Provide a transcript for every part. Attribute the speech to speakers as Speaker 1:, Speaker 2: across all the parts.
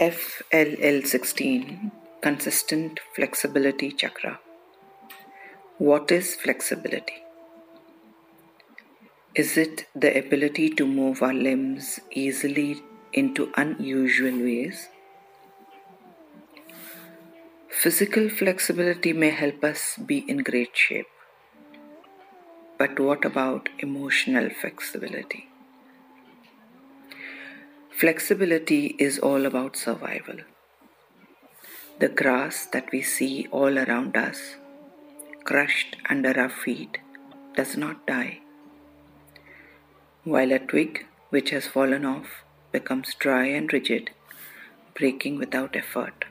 Speaker 1: FLL16 Consistent Flexibility Chakra. What is flexibility? Is it the ability to move our limbs easily into unusual ways? Physical flexibility may help us be in great shape. But what about emotional flexibility? Flexibility is all about survival. The grass that we see all around us, crushed under our feet, does not die. While a twig which has fallen off becomes dry and rigid, breaking without effort.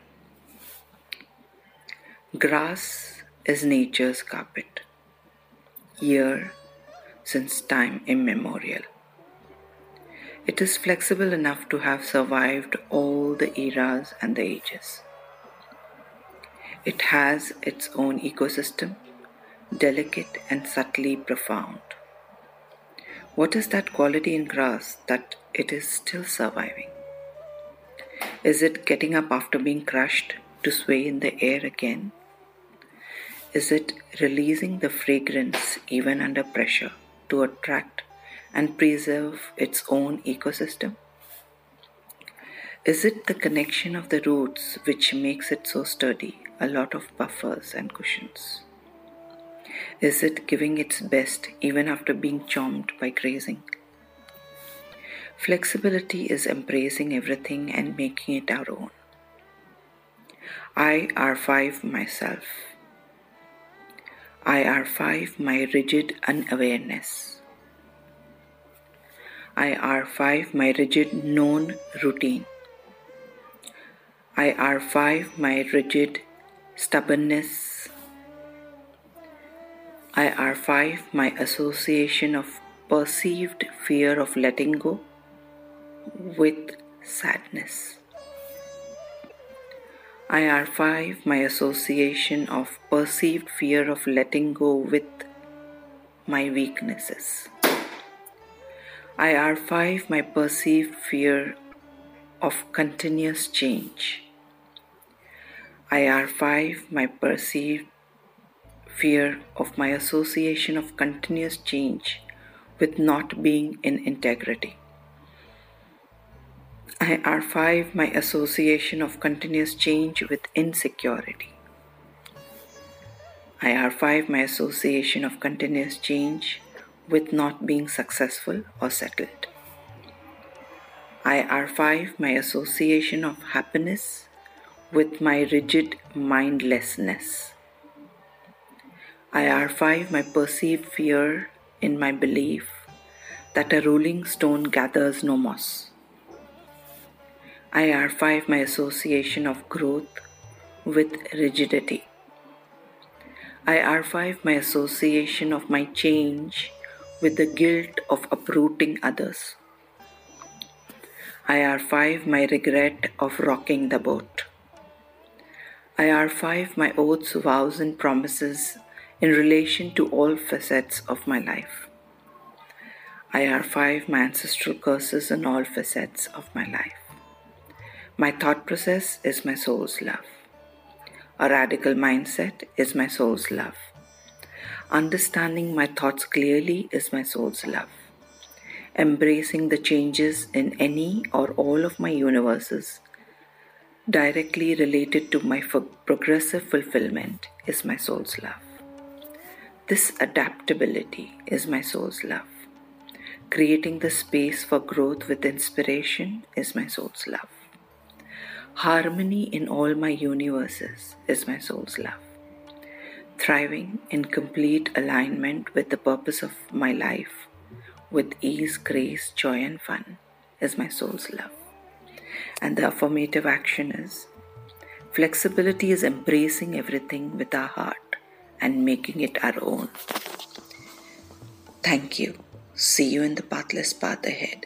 Speaker 1: Grass is nature's carpet, here since time immemorial. It is flexible enough to have survived all the eras and the ages. It has its own ecosystem, delicate and subtly profound. What is that quality in grass that it is still surviving? Is it getting up after being crushed to sway in the air again? Is it releasing the fragrance even under pressure to attract and preserve its own ecosystem? Is it the connection of the roots which makes it so sturdy, a lot of buffers and cushions? Is it giving its best even after being chomped by grazing? Flexibility is embracing everything and making it our own. I are five myself. I are five my rigid unawareness. IR5 my rigid known routine. IR5 my rigid stubbornness. IR5 my association of perceived fear of letting go with sadness. IR5 my association of perceived fear of letting go with my weaknesses. IR5 my perceived fear of continuous change. IR5 my perceived fear of my association of continuous change with not being in integrity. IR5 my association of continuous change with insecurity. IR5 my association of continuous change with not being successful or settled. IR5 my association of happiness with my rigid mindlessness. IR5 my perceived fear in my belief that a rolling stone gathers no moss. IR5 my association of growth with rigidity. IR5 my association of my change with the guilt of uprooting others. IR5 My regret of rocking the boat. IR5 My oaths, vows, and promises in relation to all facets of my life. IR5 My ancestral curses in all facets of my life. My thought process is my soul's love. A radical mindset is my soul's love. Understanding my thoughts clearly is my soul's love. Embracing the changes in any or all of my universes directly related to my progressive fulfillment is my soul's love. This adaptability is my soul's love. Creating the space for growth with inspiration is my soul's love. Harmony in all my universes is my soul's love thriving in complete alignment with the purpose of my life, with ease, grace, joy, and fun, is my soul's love. And the affirmative action is flexibility is embracing everything with our heart and making it our own. Thank you. See you in the pathless path ahead.